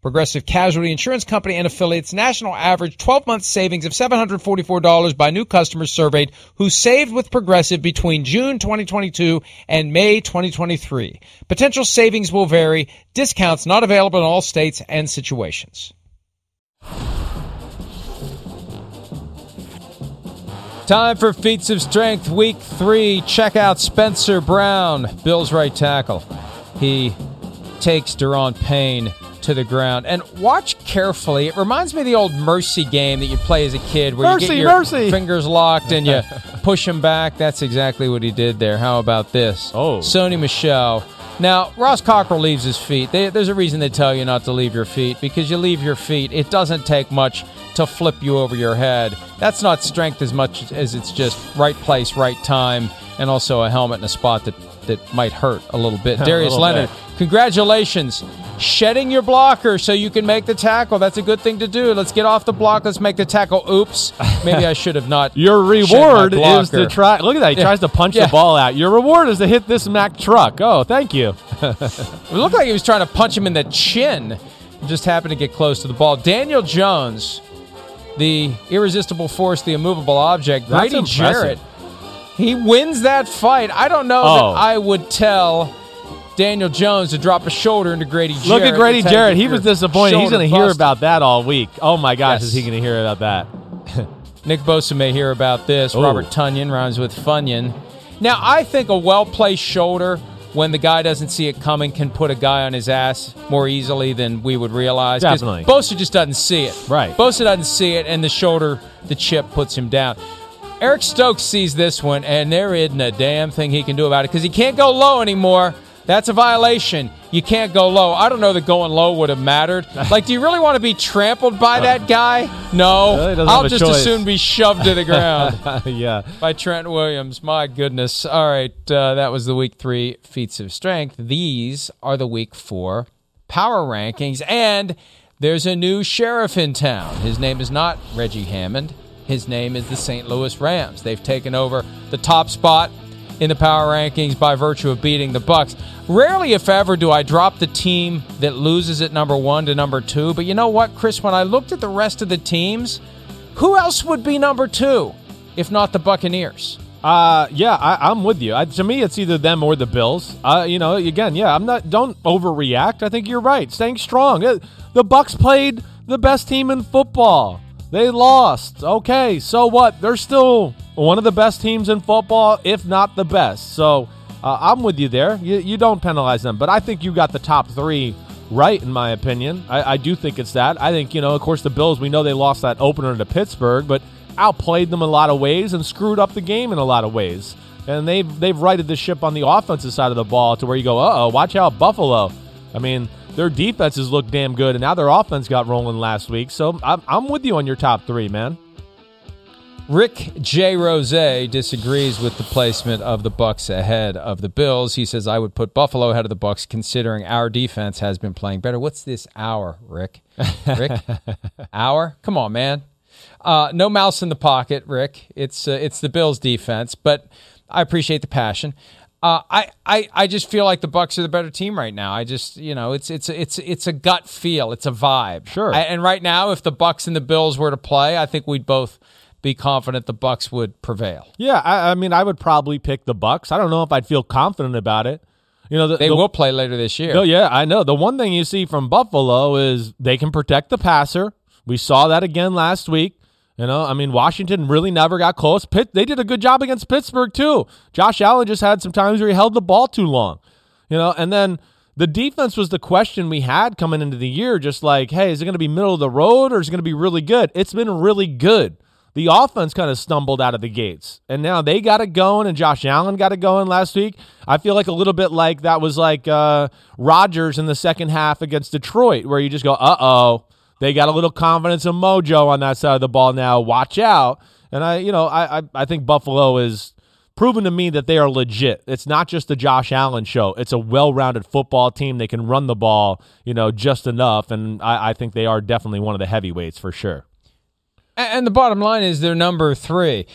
Progressive Casualty Insurance Company and affiliates national average 12 month savings of $744 by new customers surveyed who saved with Progressive between June 2022 and May 2023. Potential savings will vary. Discounts not available in all states and situations. Time for feats of strength week three. Check out Spencer Brown, Bill's right tackle. He takes Daron Payne to the ground. And watch carefully. It reminds me of the old mercy game that you play as a kid where mercy, you get your mercy. fingers locked and you push him back. That's exactly what he did there. How about this? Oh. Sony Michel. Now, Ross Cockrell leaves his feet. They, there's a reason they tell you not to leave your feet because you leave your feet. It doesn't take much to flip you over your head. That's not strength as much as it's just right place, right time, and also a helmet in a spot that, that might hurt a little bit. A Darius little Leonard, bit. congratulations. Shedding your blocker so you can make the tackle. That's a good thing to do. Let's get off the block. Let's make the tackle. Oops. Maybe I should have not. Your reward is to try. Look at that. He Yeah. tries to punch Yeah. the ball out. Your reward is to hit this Mack truck. Oh, thank you. It looked like he was trying to punch him in the chin. Just happened to get close to the ball. Daniel Jones, the irresistible force, the immovable object. That's Grady impressive. Jarrett, he wins that fight. I don't know Oh. that I would tell Daniel Jones to drop a shoulder into Grady Jarrett. Look at Grady Jarrett. He was disappointed. He's going to hear about that all week. Oh my gosh, Yes. is he going to hear about that? Nick Bosa may hear about this. Oh. Robert Tonyan rhymes with Funyon. Now, I think a well placed shoulder when the guy doesn't see it coming can put a guy on his ass more easily than we would realize. Definitely. Bosa just doesn't see it. Right. Bosa doesn't see it, and the shoulder, the chip puts him down. Eric Stokes sees this one, and there isn't a damn thing he can do about it because he can't go low anymore. That's a violation. You can't go low. I don't know that going low would have mattered. Like, do you really want to be trampled by that guy? No. Well, I'll just as soon be shoved to the ground yeah. by Trent Williams. My goodness. All right, uh, that was the week three feats of strength. These are the week four power rankings, and there's a new sheriff in town. His name is not Reggie Hammond. His name is the St. Louis Rams. They've taken over the top spot in the power rankings by virtue of beating the Bucks. Rarely, if ever, do I drop the team that loses at number one to number two. But you know what, Chris? When I looked at the rest of the teams, who else would be number two if not the Buccaneers? Uh, yeah, I, I'm with you. I, to me, it's either them or the Bills. Uh, you know, again, yeah, I'm not. Don't overreact. I think you're right. Staying strong. Uh, The Bucks played the best team in football. They lost. Okay, so what? They're still one of the best teams in football, if not the best. So uh, I'm with you there. You, you don't penalize them, but I think you got the top three right, in my opinion. I, I do think it's that. I think you know, of course, the Bills. We know they lost that opener to Pittsburgh, but outplayed them a lot of ways and screwed up the game in a lot of ways. And they've they've righted the ship on the offensive side of the ball to where you go, uh oh, watch out, Buffalo. I mean, their defenses look damn good, and now their offense got rolling last week. So I'm, I'm with you on your top three, man. Rick J. Rose disagrees with the placement of the Bucks ahead of the Bills. He says I would put Buffalo ahead of the Bucks, considering our defense has been playing better. What's this hour, Rick? Rick, hour? Come on, man. Uh, no mouse in the pocket, Rick. It's uh, it's the Bills defense, but I appreciate the passion. Uh, I, I I just feel like the Bucks are the better team right now. I just you know it's it's it's it's a gut feel. It's a vibe. Sure. I, and right now, if the Bucks and the Bills were to play, I think we'd both be confident the Bucks would prevail. Yeah, I, I mean, I would probably pick the Bucks. I don't know if I'd feel confident about it. You know, the, They the- will play later this year. No, yeah, I know. The one thing you see from Buffalo is they can protect the passer. We saw that again last week. You know, I mean, Washington really never got close. Pitt, they did a good job against Pittsburgh too. Josh Allen just had some times where he held the ball too long. You know, and then the defense was the question we had coming into the year. Just like, hey, is it going to be middle of the road or is it going to be really good? It's been really good. The offense kind of stumbled out of the gates, and now they got it going, and Josh Allen got it going last week. I feel like a little bit like that was like uh, Rodgers in the second half against Detroit, where you just go, uh oh, they got a little confidence and mojo on that side of the ball now. Watch out. And I, you know, I, I, I think Buffalo is proven to me that they are legit. It's not just the Josh Allen show. It's a well-rounded football team. They can run the ball, you know, just enough, and I, I think they are definitely one of the heavyweights for sure. And the bottom line is they're number three.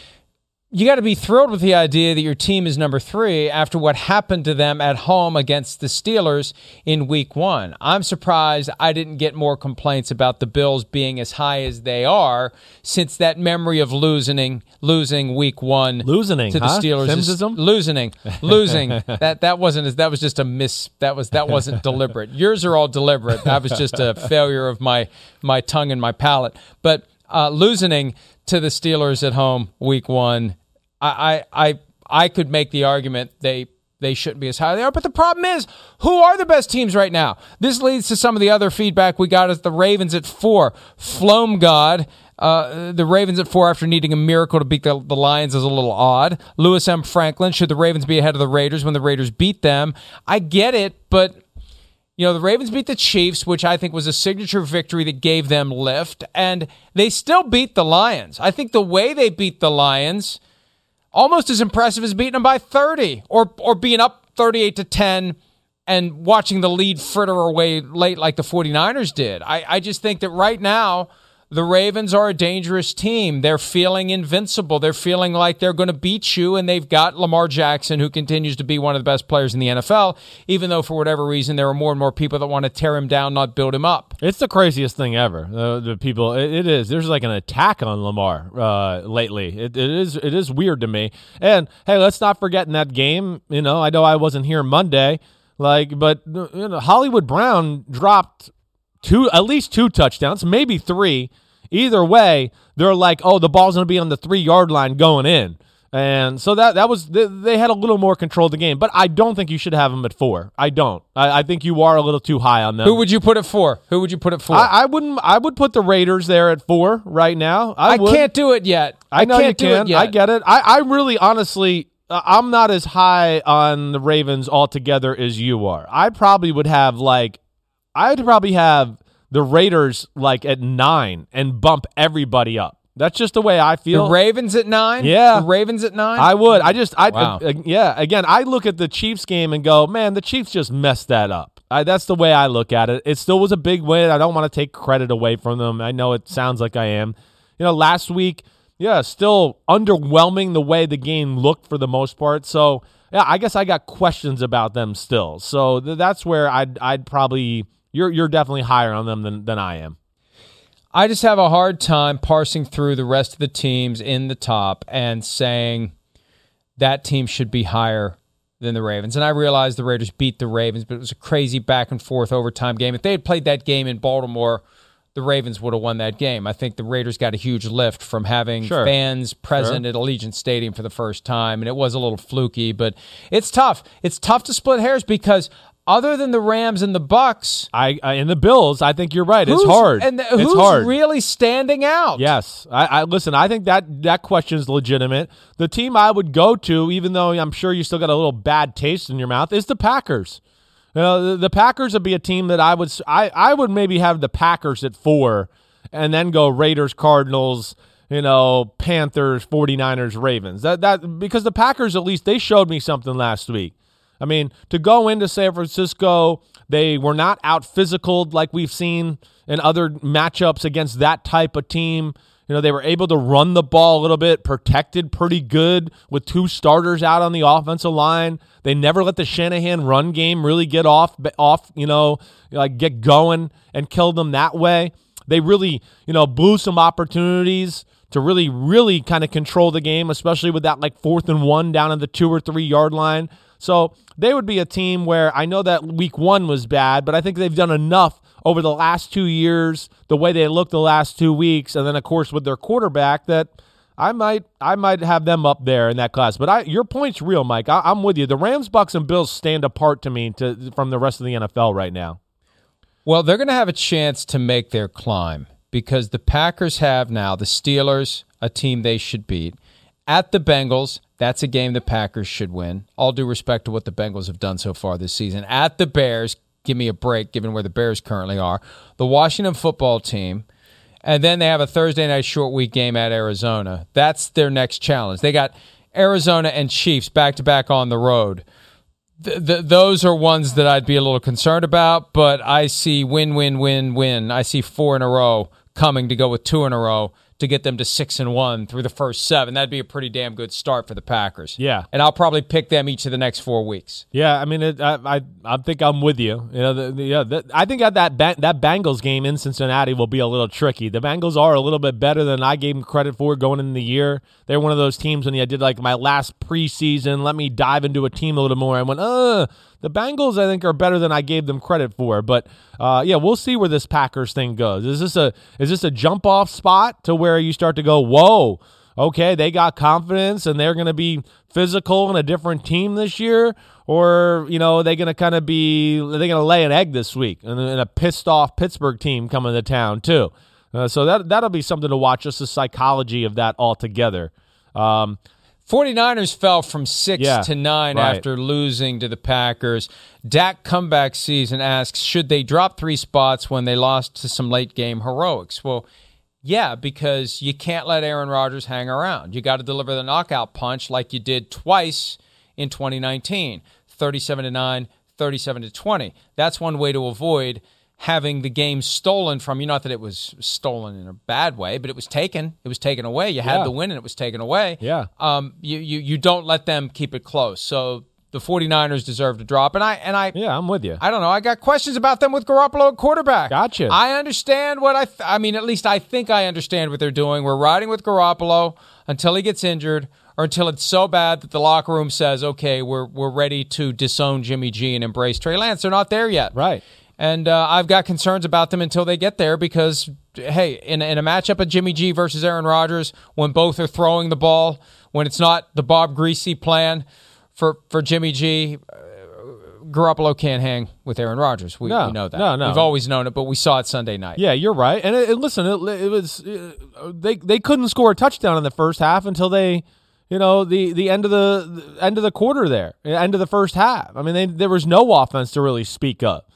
You got to be thrilled with the idea that your team is number three after what happened to them at home against the Steelers in week one. I'm surprised I didn't get more complaints about the Bills being as high as they are since that memory of losing losing week one Losing, to the huh? Steelers. is- losing, losing. that that wasn't as that was just a miss. That was that wasn't deliberate. Yours are all deliberate. That was just a failure of my my tongue and my palate. But uh, losing to the Steelers at home week one, I I I, could make the argument they. They shouldn't be as high as they are. But the problem is, who are the best teams right now? This leads to some of the other feedback we got as the Ravens at four. Flome God uh, the Ravens at four after needing a miracle to beat the, the Lions is a little odd. Lewis M. Franklin, should the Ravens be ahead of the Raiders when the Raiders beat them? I get it, but you know, the Ravens beat the Chiefs, which I think was a signature victory that gave them lift, and they still beat the Lions. I think the way they beat the Lions almost as impressive as beating them by 30 or or being up 38 to 10 and watching the lead fritter away late like the 49ers did. I, I just think that right now the Ravens are a dangerous team. They're feeling invincible. They're feeling like they're going to beat you, and they've got Lamar Jackson, who continues to be one of the best players in the NFL, even though for whatever reason there are more and more people that want to tear him down, not build him up. It's the craziest thing ever. Uh, the people, it, it is. There's like an attack on Lamar uh, lately. It, it is. It is weird to me. And hey, let's not forget in that game. You know, I know I wasn't here Monday. Like, but you know, Hollywood Brown dropped two, at least two touchdowns, maybe three. Either way, they're like, oh, the ball's going to be on the three yard line going in. And so that that was they, had a little more control of the game, but I don't think you should have them at four. I don't. I, I think you are a little too high on them. Who would you put it for? Who would you put it for? I, I wouldn't. I would put the Raiders there at four right now. I, I can't do it yet. I know can't you do can. it yet. I get it. I, I really, honestly, uh, I'm not as high on the Ravens altogether as you are. I probably would have like, I'd probably have the Raiders like at nine and bump everybody up. That's just the way I feel. The. Ravens at nine. Yeah. the Ravens at nine. I would. I just. I. Wow. uh, yeah. Again, I look at the Chiefs game and go, man, the Chiefs just messed that up. I, that's the way I look at it. It still was a big win. I don't want to take credit away from them. I know it sounds like I am. You know, last week, yeah, still underwhelming the way the game looked for the most part. So yeah, I guess I got questions about them still. So th- that's where I'd. I'd probably. You're. You're definitely higher on them than than I am. I just have a hard time parsing through the rest of the teams in the top and saying that team should be higher than the Ravens. And I realize the Raiders beat the Ravens, but it was a crazy back and forth overtime game. If they had played that game in Baltimore, the Ravens would have won that game. I think the Raiders got a huge lift from having Sure. fans present at Allegiant Stadium for the first time, and it was a little fluky, but it's tough. It's tough to split hairs because other than the Rams and the Bucks, I, I in the Bills. I think you're right. It's hard. And the- it's who's hard. really standing out? Yes, I, I listen. I think that that question is legitimate. The team I would go to, even though I'm sure you still got a little bad taste in your mouth, is the Packers. You know, the, the Packers would be a team that I would I, I would maybe have the Packers at four, and then go Raiders, Cardinals, you know, Panthers, 49ers, Ravens. That that because the Packers at least they showed me something last week. I mean, to go into San Francisco, they were not out physicaled like we've seen in other matchups against that type of team. You know, they were able to run the ball a little bit, protected pretty good with two starters out on the offensive line. They never let the Shanahan run game really get off off, you know, like get going and kill them that way. They really, you know, blew some opportunities to really, really kind of control the game, especially with that like fourth and one down at the two or three yard line. So they would be a team where I know that week one was bad, but I think they've done enough over the last two years, the way they looked the last two weeks, and then of course with their quarterback that I might I might have them up there in that class. But I your point's real, Mike. I, am with you. The Rams, Bucks, and Bills stand apart to me to, from the rest of the NFL right now. Well, they're going to have a chance to make their climb because the Packers have now the Steelers, a team they should beat, at the Bengals. That's a game the Packers should win. All due respect to what the Bengals have done so far this season. At the Bears, give me a break given where the Bears currently are. The Washington football team. And then they have a Thursday night short week game at Arizona. That's their next challenge. They got Arizona and Chiefs back to back on the road. Th- th- those are ones that I'd be a little concerned about, but I see win, win, win, win. I see four in a row coming to go with two in a row to get them to six and one through the first seven. That'd be a pretty damn good start for the Packers. Yeah, and I'll probably pick them each of the next four weeks. Yeah, I mean, it, I, I, I think I'm with you. You know, the, the, yeah, the, I think that that that Bengals game in Cincinnati will be a little tricky. The Bengals are a little bit better than I gave them credit for going into the year. They're one of those teams when I did like my last preseason. Let me dive into a team a little more. I went, uh the Bengals, I think, are better than I gave them credit for. But uh, yeah, we'll see where this Packers thing goes. Is this a is this a jump off spot to where you start to go, whoa? Okay, they got confidence and they're going to be physical and a different team this year, or you know, are they going to kind of be are they going to lay an egg this week and, and, a pissed off Pittsburgh team coming to town too? Uh, so that that'll be something to watch. Just the psychology of that altogether. Um, 49ers fell from six yeah, to nine right. after losing to the Packers. Dak comeback season asks, should they drop three spots when they lost to some late game heroics? Well, yeah, because you can't let Aaron Rodgers hang around. You got to deliver the knockout punch like you did twice in 2019 37 to 9, 37 to 20. That's one way to avoid having the game stolen from you. Not that it was stolen in a bad way, but it was taken. It was taken away. You had yeah. the win and it was taken away. Yeah. Um, you, you, you don't let them keep it close. So the 49ers deserve to drop. And I and I Yeah, I'm with you. I don't know. I got questions about them with Garoppolo at quarterback. Gotcha. I understand what I th- I mean, at least I think I understand what they're doing. We're riding with Garoppolo until he gets injured or until it's so bad that the locker room says, "Okay, we're we're ready to disown Jimmy G and embrace Trey Lance." They're not there yet. Right. And uh, I've got concerns about them until they get there because, hey, in, in a matchup of Jimmy G versus Aaron Rodgers, when both are throwing the ball, when it's not the Bob Griese plan for, for Jimmy G, uh, Garoppolo can't hang with Aaron Rodgers. We, no, we know that. No, no. We've always known it, but we saw it Sunday night. Yeah, you're right. And it, it, listen, it, it was uh, they they couldn't score a touchdown in the first half until they you know the the end of the, the, end of the quarter there end of the first half i mean they, there was no offense to really speak up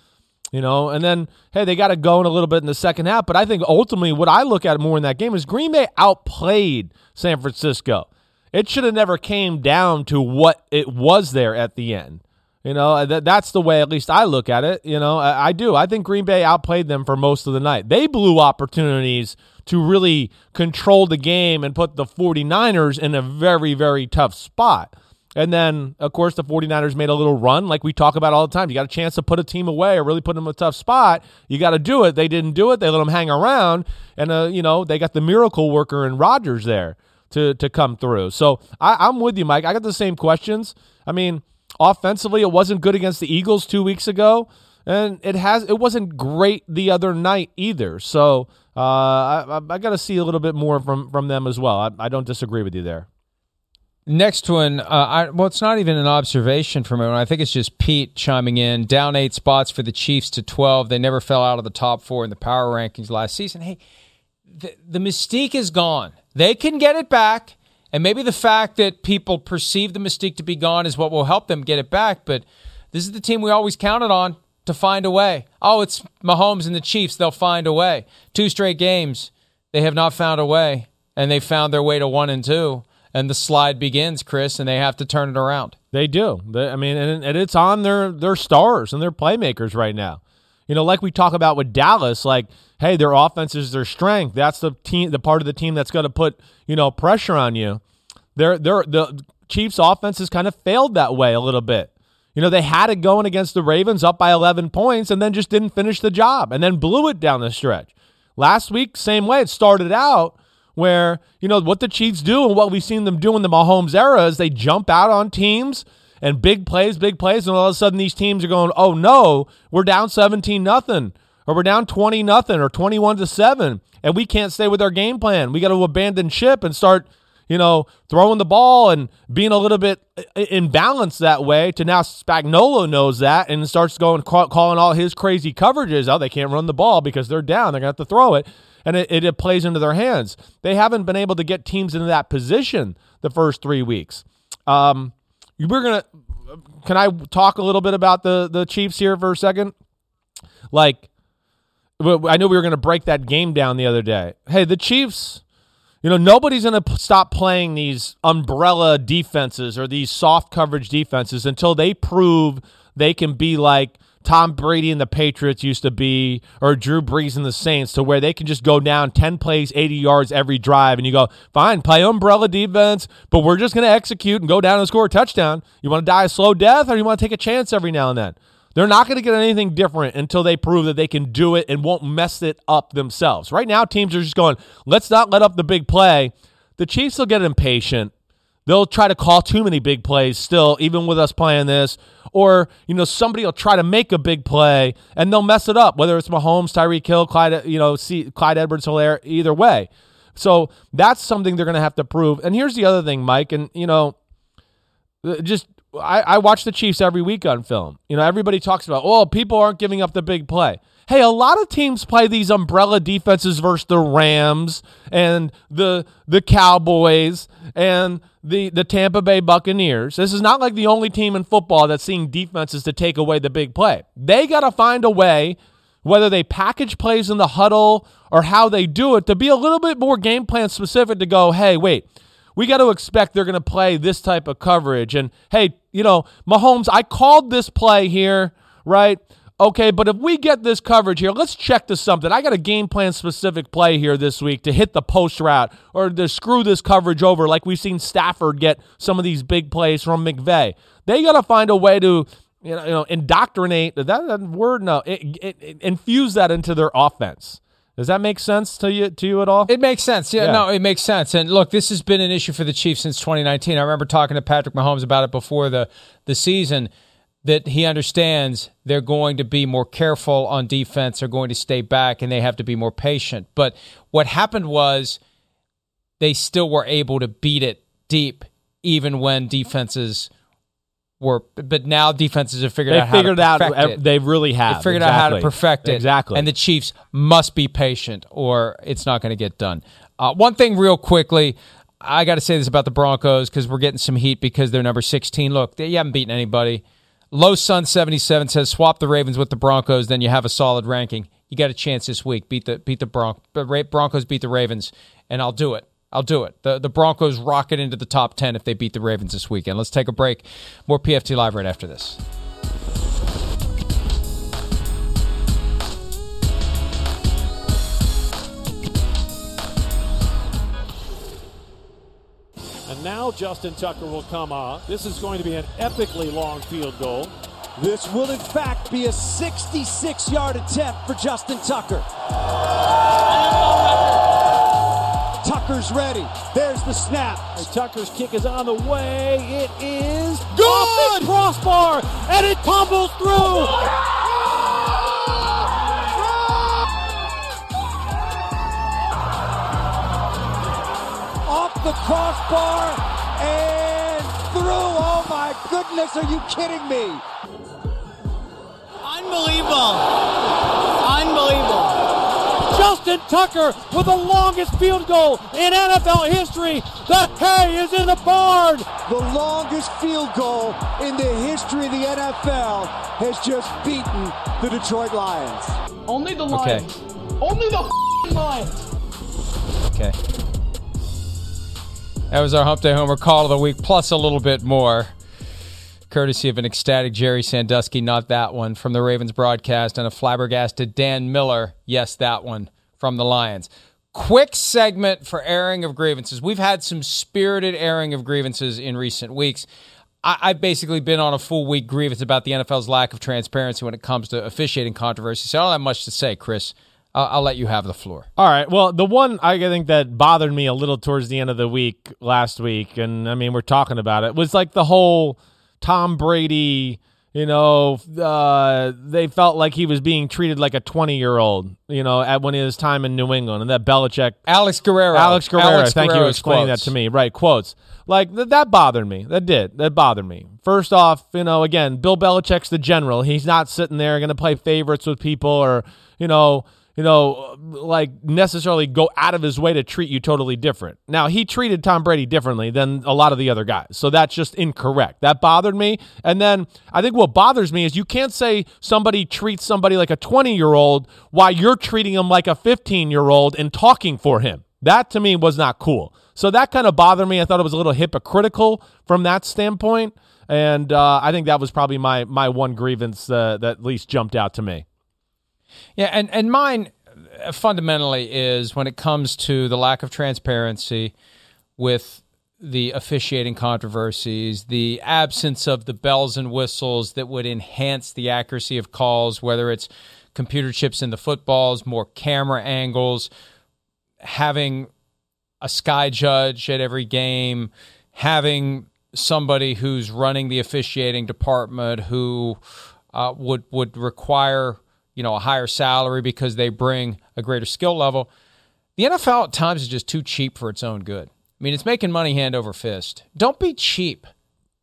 you know, and then hey, they got it going a little bit in the second half. But I think ultimately, what I look at more in that game is Green Bay outplayed San Francisco. It should have never came down to what it was there at the end. You know, that that's the way at least I look at it. You know, I, I do. I think Green Bay outplayed them for most of the night. They blew opportunities to really control the game and put the 49ers in a very, very tough spot. And then, of course, the 49ers made a little run like we talk about all the time. You got a chance to put a team away or really put them in a tough spot. You got to do it. They didn't do it. They let them hang around. And, uh, you know, they got the miracle worker in Rodgers there to, to come through. So I, I'm with you, Mike. I got the same questions. I mean, offensively, it wasn't good against the Eagles two weeks ago. And it has it wasn't great the other night either. So uh, I, I got to see a little bit more from, from them as well. I, I don't disagree with you there. Next one, uh, I, well, it's not even an observation from everyone. I think it's just Pete chiming in. Down eight spots for the Chiefs to 12. They never fell out of the top four in the power rankings last season. Hey, the, the mystique is gone. They can get it back. And maybe the fact that people perceive the mystique to be gone is what will help them get it back. But this is the team we always counted on to find a way. Oh, it's Mahomes and the Chiefs. They'll find a way. Two straight games, they have not found a way. And they found their way to one and two and the slide begins, Chris, and they have to turn it around. They do. They, I mean, and, and, it's on their their stars and their playmakers right now. You know, like we talk about with Dallas, like, hey, their offense is their strength. That's the team, the part of the team that's going to put you know pressure on you. They're, they're, the Chiefs' offense has kind of failed that way a little bit. You know, they had it going against the Ravens up by 11 points and then just didn't finish the job and then blew it down the stretch. Last week, same way. It started out where, you know, what the Chiefs do and what we've seen them do in the Mahomes era is they jump out on teams and big plays, big plays, and all of a sudden these teams are going, oh no, we're down 17 nothing, or we're down 20 nothing, or 21 to 7, and we can't stay with our game plan. We got to abandon ship and start you know, throwing the ball and being a little bit uh, uh, imbalanced that way to now Spagnuolo knows that and starts going calling all his crazy coverages. Oh, they can't run the ball because they're down. They're going to have to throw it. And it, it, it plays into their hands. They haven't been able to get teams into that position the first three weeks. Um, we're to, can I talk a little bit about the, the Chiefs here for a second? Like, I know we were going to break that game down the other day. Hey, the Chiefs you know, nobody's going to stop playing these umbrella defenses or these soft coverage defenses until they prove they can be like Tom Brady and the Patriots used to be, or Drew Brees and the Saints, to where they can just go down 10 plays, 80 yards every drive, and you go, fine, play umbrella defense, but we're just going to execute and go down and score a touchdown. You want to die a slow death, or you want to take a chance every now and then? They're not going to get anything different until they prove that they can do it and won't mess it up themselves. Right now, teams are just going, let's not let up the big play. The Chiefs will get impatient. They'll try to call too many big plays still, even with us playing this. Or, you know, somebody will try to make a big play and they'll mess it up, whether it's Mahomes, Tyreek Hill, Clyde, you know, Clyde Edwards Helaire, either way. So that's something they're going to have to prove. And here's the other thing, Mike, and, you know, uh, just I, I watch the Chiefs every week on film. You know, everybody talks about, oh, people aren't giving up the big play. Hey, a lot of teams play these umbrella defenses versus the Rams and the the Cowboys and the the Tampa Bay Buccaneers. This is not like the only team in football that's seeing defenses to take away the big play. They got to find a way whether they package plays in the huddle or how they do it to be a little bit more game plan specific to go, "Hey, wait, we got to expect they're going to play this type of coverage. And hey, you know, Mahomes, I called this play here, right? Okay, but if we get this coverage here, let's check to something. I got a game plan specific play here this week to hit the post route or to screw this coverage over, like we've seen Stafford get some of these big plays from McVay. They got to find a way to you know, you know indoctrinate that, that word no it, it, it, infuse that into their offense does that make sense to you to you at all? It makes sense. Yeah, yeah, no, it makes sense. And look, this has been an issue for the Chiefs since 2019. I remember talking to Patrick Mahomes about it before the the season that he understands they're going to be more careful on defense, they're going to stay back and they have to be more patient. But what happened was they still were able to beat it deep even when defenses were but now defenses have figured they out figured how to out it. they really have they figured exactly. out how to perfect it exactly and the chiefs must be patient or it's not going to get done uh, one thing real quickly i got to say this about the broncos because we're getting some heat because they're number 16 look they haven't beaten anybody low sun 77 says swap the ravens with the broncos then you have a solid ranking you got a chance this week beat the beat the Bron- broncos beat the ravens and i'll do it I'll do it. The the Broncos rocket into the top 10 if they beat the Ravens this weekend. Let's take a break. More PFT Live right after this. And now Justin Tucker will come on. This is going to be an epically long field goal. This will, in fact, be a 66 yard attempt for Justin Tucker. Tucker's ready. There's the snap. And Tucker's kick is on the way. It is good crossbar, and it tumbles through. The crossbar and through. Oh my goodness, are you kidding me? Unbelievable. Unbelievable. Justin Tucker with the longest field goal in NFL history. The K is in the barn. The longest field goal in the history of the NFL has just beaten the Detroit Lions. Only the Lions. Okay. Only the Lions. Okay. That was our Hump Day Homer call of the week, plus a little bit more courtesy of an ecstatic Gerry Sandusky, not that one, from the Ravens broadcast, and a flabbergasted Dan Miller, yes, that one, from the Lions. Quick segment for airing of grievances. We've had some spirited airing of grievances in recent weeks. I, have basically been on a full week grievance about the NFL's lack of transparency when it comes to officiating controversy. So I don't have much to say, Chris. I'll, I'll, let you have the floor. All right. Well, the one I think that bothered me a little towards the end of the week last week, and I mean, we're talking about it, was like the whole Tom Brady you know, uh, they felt like he was being treated like a 20 year old, you know, at when his time in New England. And that Belichick. Alex Guerrero. Alex Guerrero. Alex thank Guerrero's you for explaining quotes. that to me. Right. Quotes. Like, th- that bothered me. That did. That bothered me. First off, you know, again, Bill Belichick's the general. He's not sitting there going to play favorites with people or, you know, you know, like necessarily go out of his way to treat you totally different. Now, he treated Tom Brady differently than a lot of the other guys. So that's just incorrect. That bothered me. And then I think what bothers me is you can't say somebody treats somebody like a 20 year old while you're treating him like a 15 year old and talking for him. That to me was not cool. So that kind of bothered me. I thought it was a little hypocritical from that standpoint. And uh, I think that was probably my my one grievance uh, that at least jumped out to me. Yeah, and and mine uh, fundamentally is when it comes to the lack of transparency with the officiating controversies, the absence of the bells and whistles that would enhance the accuracy of calls, whether it's computer chips in the footballs, more camera angles, having a sky judge at every game, having somebody who's running the officiating department who uh, would would require you know, a higher salary because they bring a greater skill level. The NFL at times is just too cheap for its own good. I mean, it's making money hand over fist. Don't be cheap.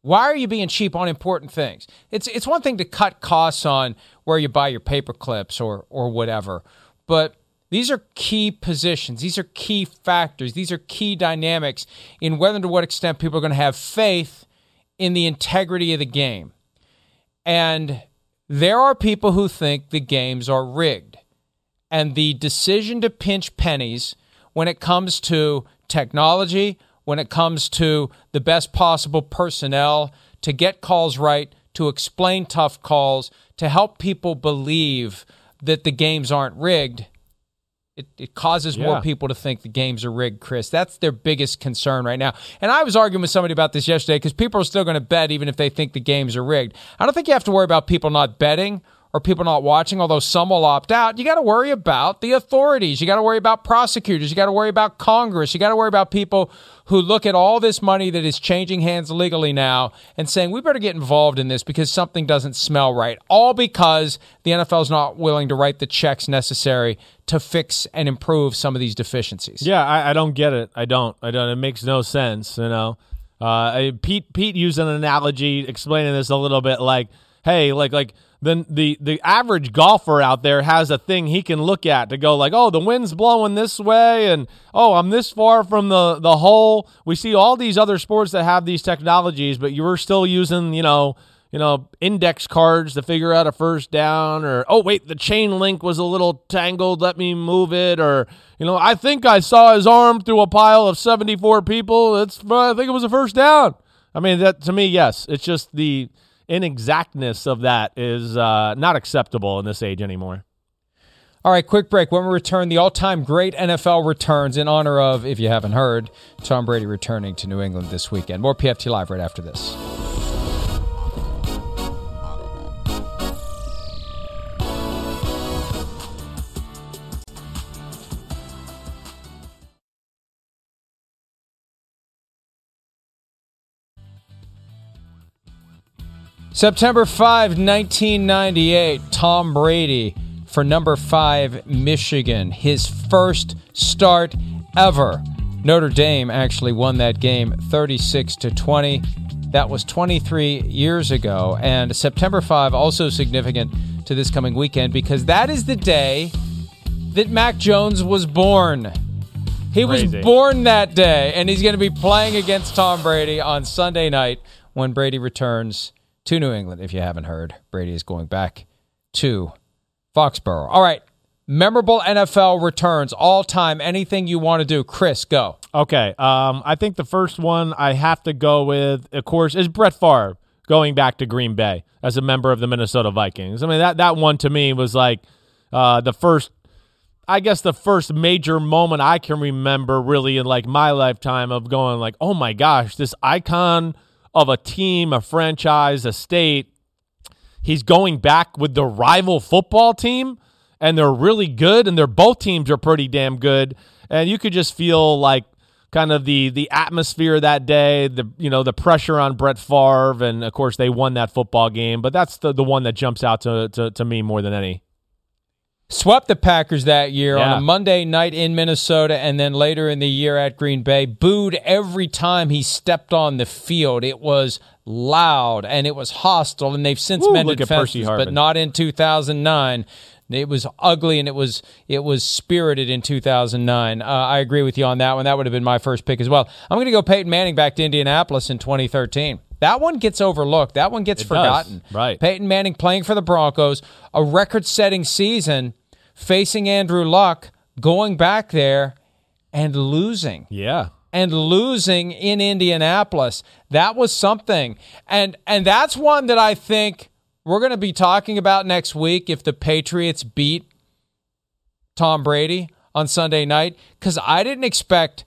Why are you being cheap on important things? It's it's one thing to cut costs on where you buy your paper clips or or whatever, but these are key positions. These are key factors. These are key dynamics in whether and to what extent people are going to have faith in the integrity of the game. And there are people who think the games are rigged. And the decision to pinch pennies when it comes to technology, when it comes to the best possible personnel, to get calls right, to explain tough calls, to help people believe that the games aren't rigged it, it causes yeah. more people to think the games are rigged, Chris. That's their biggest concern right now. And I was arguing with somebody about this yesterday because people are still going to bet even if they think the games are rigged. I don't think you have to worry about people not betting or people not watching, although some will opt out, you got to worry about the authorities. You got to worry about prosecutors. You got to worry about Congress. You got to worry about people who look at all this money that is changing hands legally now and saying, we better get involved in this because something doesn't smell right. All because the NFL is not willing to write the checks necessary to fix and improve some of these deficiencies. Yeah, I, I don't get it. I don't. I don't. It makes no sense, you know. Uh, Pete Pete used an analogy explaining this a little bit like, hey, like like then the the average golfer out there has a thing he can look at to go like, oh, the wind's blowing this way, and oh, I'm this far from the the hole. We see all these other sports that have these technologies, but you're still using, you know, you know, index cards to figure out a first down, or oh wait, the chain link was a little tangled. Let me move it, or you know, I think I saw his arm through a pile of 74 people. It's I think it was a first down. I mean, that to me, yes, it's just the inexactness of that is uh, not acceptable in this age anymore. All right, quick break. When we return, the all time great NFL returns in honor of, if you haven't heard, Tom Brady returning to New England this weekend. More PFT Live right after this. September 5, 1998, Tom Brady for number 5 Michigan, his first start ever. Notre Dame actually won that game 36 to 20. That was 23 years ago and September 5 also significant to this coming weekend because that is the day that Mac Jones was born. He Crazy. was born that day and he's going to be playing against Tom Brady on Sunday night when Brady returns to New England. If you haven't heard, Brady is going back to Foxborough. All right. Memorable NFL returns all time. Anything you want to do, Chris? Go. Okay. Um, I think the first one I have to go with, of course, is Brett Favre going back to Green Bay as a member of the Minnesota Vikings. I mean that that one to me was like uh, the first I guess the first major moment I can remember really in like my lifetime of going like, "Oh my gosh, this icon of a team, a franchise, a state, he's going back with the rival football team and they're really good and they're both teams are pretty damn good." And you could just feel like kind of the the atmosphere that day, the you know the pressure on Brett Favre, and of course they won that football game. But that's the the one that jumps out to to, to me more than any. Swept the Packers that year Yeah. on a Monday night in Minnesota, and then later in the year at Green Bay. Booed every time he stepped on the field. It was loud and it was hostile, and they've since Woo, mended look at Percy fences, but not in 2009. It was ugly and it was it was spirited in 2009. Uh, I agree with you on that one. That would have been my first pick as well. I'm going to go Peyton Manning back to Indianapolis in 2013. That one gets overlooked. That one gets It does, forgotten. right. Peyton Manning playing for the Broncos, a record-setting season, facing Andrew Luck, going back there and losing Yeah. and losing in Indianapolis. That was something. And and that's one that I think we're going to be talking about next week if the Patriots beat Tom Brady on Sunday night cuz I didn't expect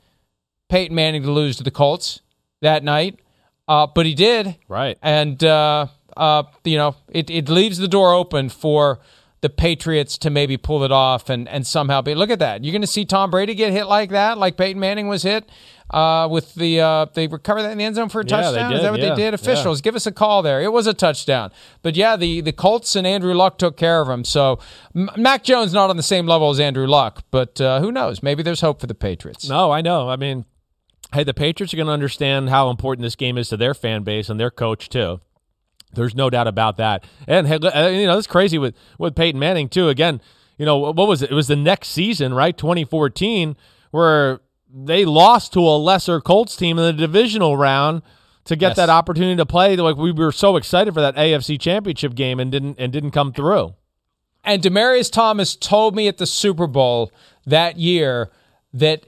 Peyton Manning to lose to the Colts that night. Uh, but he did. Right. And uh, uh, you know, it, it leaves the door open for the Patriots to maybe pull it off and, and somehow be. Look at that! You're going to see Tom Brady get hit like that, like Peyton Manning was hit uh, with the. Uh, they recovered that in the end zone for a Yeah, touchdown. Is that what yeah, they did? yeah. Officials, give us a call there. It was a touchdown, but yeah, the the Colts and Andrew Luck took care of him. So M- Mac Jones not on the same level as Andrew Luck, but uh, who knows? Maybe there's hope for the Patriots. No, I know. I mean, hey, the Patriots are going to understand how important this game is to their fan base and their coach too. There's no doubt about that. And hey, uh, you know, it's crazy with with Peyton Manning too. Again, you know, what was it? It was the next season, right? 2014, where they lost to a lesser Colts team in the divisional round to get Yes. that opportunity to play. Like we were so excited for that AFC Championship game and didn't and didn't come through. And Demaryius Thomas told me at the Super Bowl that year that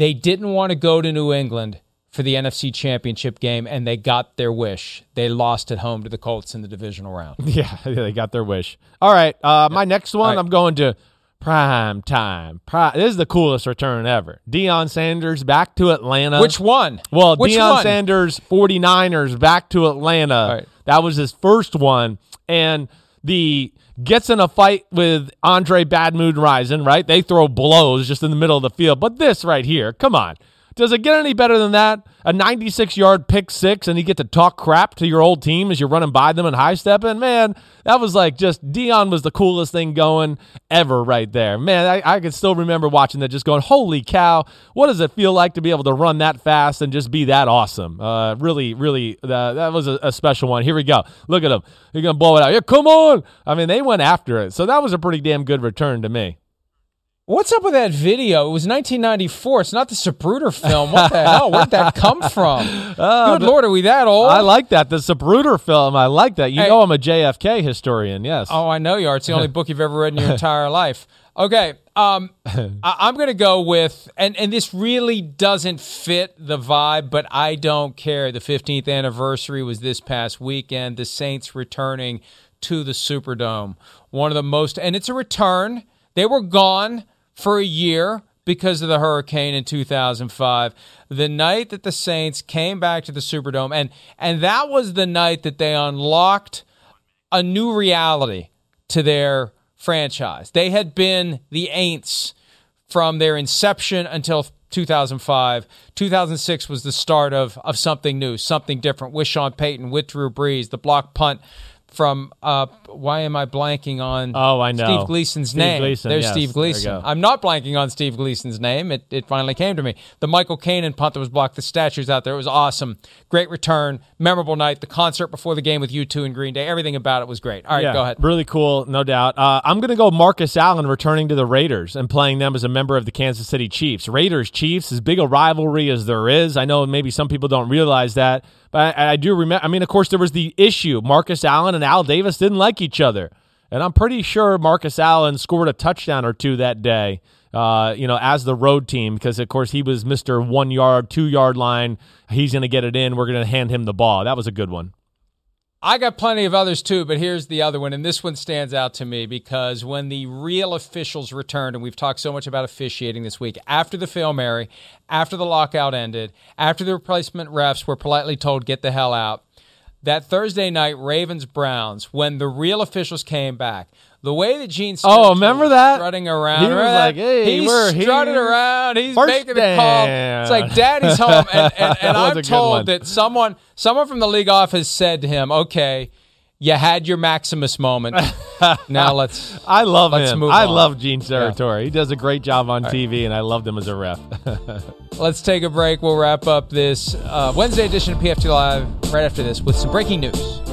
they didn't want to go to New England for the NFC Championship game, and they got their wish. They lost at home to the Colts in the divisional round. Yeah, they got their wish. All right, uh, my next one, right. I'm going to prime time. Pri- this is the coolest return ever. Deion Sanders back to Atlanta. Which one? Well, Which Deion one? Sanders, 49ers, back to Atlanta. Right. That was his first one. And the gets in a fight with Andre Bad Moon Rison, right? They throw blows just in the middle of the field. But this right here, come on. Does it get any better than that? A 96 yard pick six, and you get to talk crap to your old team as you're running by them and high stepping? Man, that was like just Deion was the coolest thing going ever right there. Man, I, I can still remember watching that just going, holy cow, what does it feel like to be able to run that fast and just be that awesome? Uh, really, really, uh, that was a, a special one. Here we go. Look at him. You're going to blow it out. Yeah, come on. I mean, they went after it. So that was a pretty damn good return to me. What's up with that video? It was 1994. It's not the Zapruder film. What the hell? Where'd that come from? Good lord, are we that old? I like that. The Zapruder film. I like that. You Hey. know I'm a JFK historian. Yes. Oh, I know you are. It's the only book you've ever read in your entire life. Okay, um, I- I'm going to go with, and and this really doesn't fit the vibe, but I don't care. The 15th anniversary was this past weekend. The Saints returning to the Superdome, one of the most, and it's a return. They were gone for a year because of the hurricane in 2005 the night that the saints came back to the superdome and and that was the night that they unlocked a new reality to their franchise. They had been the Aints from their inception until 2005. 2006 was the start of of something new, something different with Sean Payton, with Drew Brees, the block punt from uh why am I blanking on Oh, I know. Steve Gleason's Steve name. Gleason, There's yes. Steve Gleason. go. I'm not blanking on Steve Gleason's name. It, it finally came to me. The Michael Koenen punt that was blocked, the statues out there. It was awesome. Great return. Memorable night. The concert before the game with U2 and Green Day. Everything about it was great. All right, yeah, go ahead. Really cool, no doubt. Uh, I'm to go Marcus Allen returning to the Raiders and playing them as a member of the Kansas City Chiefs. Raiders Chiefs, as big a rivalry as there is. I know maybe some people don't realize that, but I, I do remember. I mean, of course, there was the issue. Marcus Allen and Al Davis didn't like each other, and I'm pretty sure Marcus Allen scored a touchdown or two that day. Uh, you know, as the road team, because of course he was Mister One Yard, Two Yard Line. He's going to get it in. We're going to hand him the ball. That was a good one. I got plenty of others too, but here's the other one. And this one stands out to me because when the real officials returned, and we've talked so much about officiating this week, after the Fail Mary, after the lockout ended, after the replacement refs were politely told, get the hell out, that Thursday night, Ravens Browns, when the real officials came back, the way that Gene oh, remember that strutting around, he was like, "Hey, he's we're strutting here. around, he's First making a call." It's like Daddy's home, and, and, That and I'm told that someone, someone from the league office said to him, "Okay, you had your Maximus moment. now let's." I love Let's him. I on. love Gene Steratore. He does a great job on TV, and I loved him as a ref. Let's take a break. We'll wrap up this uh, Wednesday edition of PFT Live right after this with some breaking news.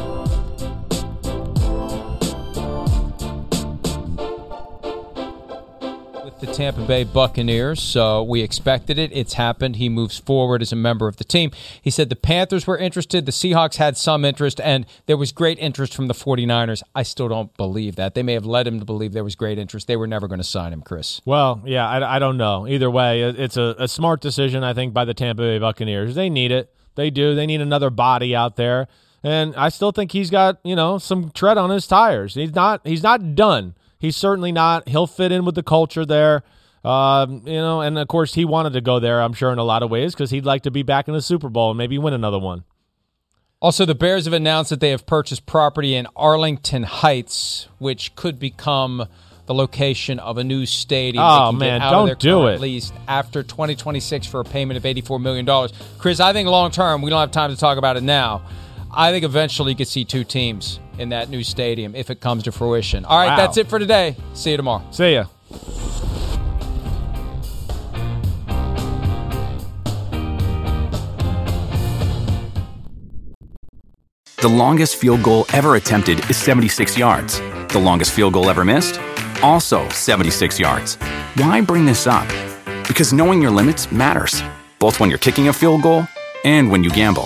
The Tampa Bay Buccaneers, so we expected it. It's happened. He moves forward as a member of the team. He said the Panthers were interested, the Seahawks had some interest, and there was great interest from the 49ers. I still don't believe that. They may have led him to believe there was great interest. They were never going to sign him, Chris. well, yeah, I, I don't know. Either way, it's a, a smart decision, I think, by the Tampa Bay Buccaneers. They need it. They do. They need another body out there, and I still think he's got you know some tread on his tires. He's not. He's not done. He's certainly not. He'll fit in with the culture there. Um, you know, and of course he wanted to go there. I'm sure in a lot of ways because he'd like to be back in the Super Bowl and maybe win another one. Also, the Bears have announced that they have purchased property in Arlington Heights, which could become the location of a new stadium. Oh, man, don't do it. Lease after 2026 for a payment of 84 million dollars. Chris, I think long term, we don't have time to talk about it now. I think eventually you could see two teams in that new stadium if it comes to fruition. All right, Wow. that's it for today. See you tomorrow. See ya. The longest field goal ever attempted is 76 yards. The longest field goal ever missed? Also 76 yards. Why bring this up? Because knowing your limits matters, both when you're kicking a field goal and when you gamble.